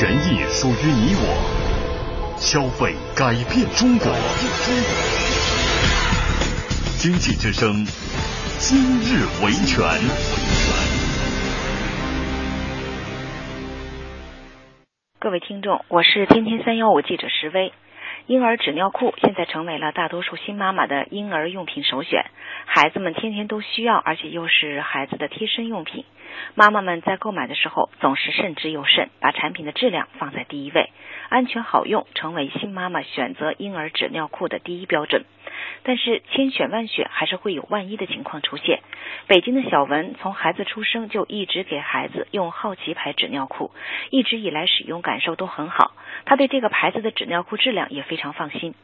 权益属于你我，消费改变中国。经济之声，今日维权。各位听众，我是天天三幺五记者石威。婴儿纸尿裤现在成为了大多数新妈妈的婴儿用品首选，孩子们天天都需要，而且又是孩子的贴身用品。妈妈们在购买的时候总是慎之又慎，把产品的质量放在第一位，安全好用成为新妈妈选择婴儿纸尿裤的第一标准。但是千选万选，还是会有万一的情况出现。北京的小文从孩子出生就一直给孩子用好奇牌纸尿裤，一直以来使用感受都很好，他对这个牌子的纸尿裤质量也非常放心。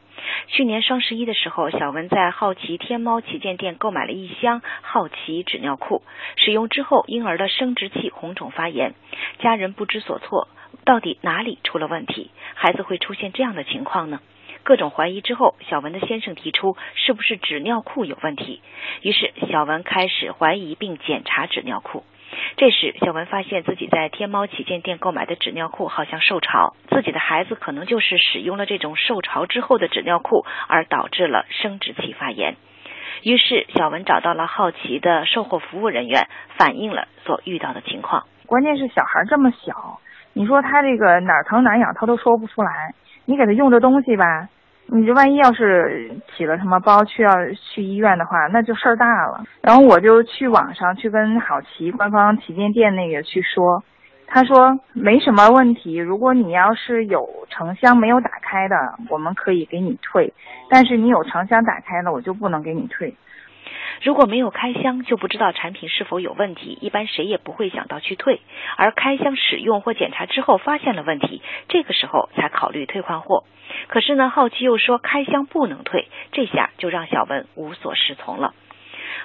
去年双十一的时候，小文在好奇天猫旗舰店购买了一箱好奇纸尿裤，使用之后，婴儿的生殖器红肿发炎，家人不知所措，到底哪里出了问题？孩子会出现这样的情况呢？各种怀疑之后，小文的先生提出是不是纸尿裤有问题？于是小文开始怀疑并检查纸尿裤。这时，小文发现自己在天猫旗舰店购买的纸尿裤好像受潮，自己的孩子可能就是使用了这种受潮之后的纸尿裤，而导致了生殖器发炎。于是，小文找到了好奇的售后服务人员，反映了所遇到的情况。关键是小孩这么小，你说他这个哪儿疼哪儿痒，他都说不出来。你给他用这东西吧。你这万一要是起了什么包，去要去医院的话，那就事儿大了。然后我就去网上去跟好奇官方旗舰店那个去说，他说没什么问题。如果你要是有成箱没有打开的，我们可以给你退；但是你有成箱打开了，我就不能给你退。如果没有开箱，就不知道产品是否有问题，一般谁也不会想到去退。而开箱使用或检查之后发现了问题，这个时候才考虑退换货。可是呢，好奇又说开箱不能退，这下就让小文无所适从了。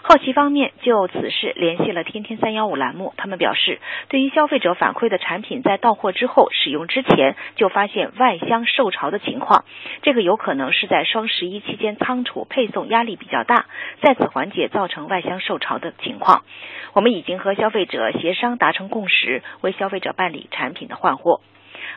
好奇方面就此事联系了天天三幺五栏目，他们表示，对于消费者反馈的产品在到货之后使用之前就发现外箱受潮的情况，这个有可能是在双十一期间仓储配送压力比较大，在此环节造成外箱受潮的情况。我们已经和消费者协商达成共识，为消费者办理产品的换货。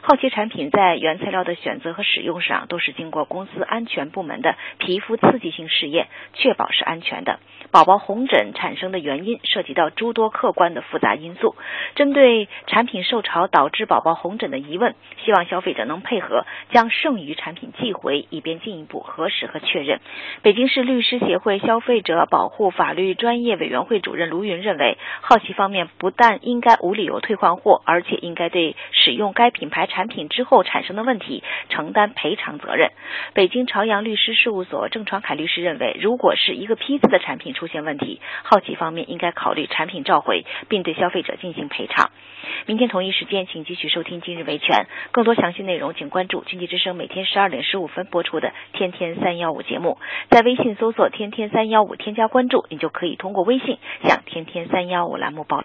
好奇产品在原材料的选择和使用上都是经过公司安全部门的皮肤刺激性试验，确保是安全的。宝宝红疹产生的原因涉及到诸多客观的复杂因素。针对产品受潮导致宝宝红疹的疑问，希望消费者能配合将剩余产品寄回，以便进一步核实和确认。北京市律师协会消费者保护法律专业委员会主任卢云认为，好奇方面不但应该无理由退换货，而且应该对使用该品牌产品之后产生的问题承担赔偿责任。北京朝阳律师事务所郑传凯律师认为，如果是一个批次的产品出现问题，好奇方面应该考虑产品召回，并对消费者进行赔偿。明天同一时间，请继续收听今日维权。更多详细内容，请关注经济之声每天十二点十五分播出的《天天三幺五》节目。在微信搜索“天天三幺五”，添加关注，你就可以通过微信向“天天三幺五”栏目报。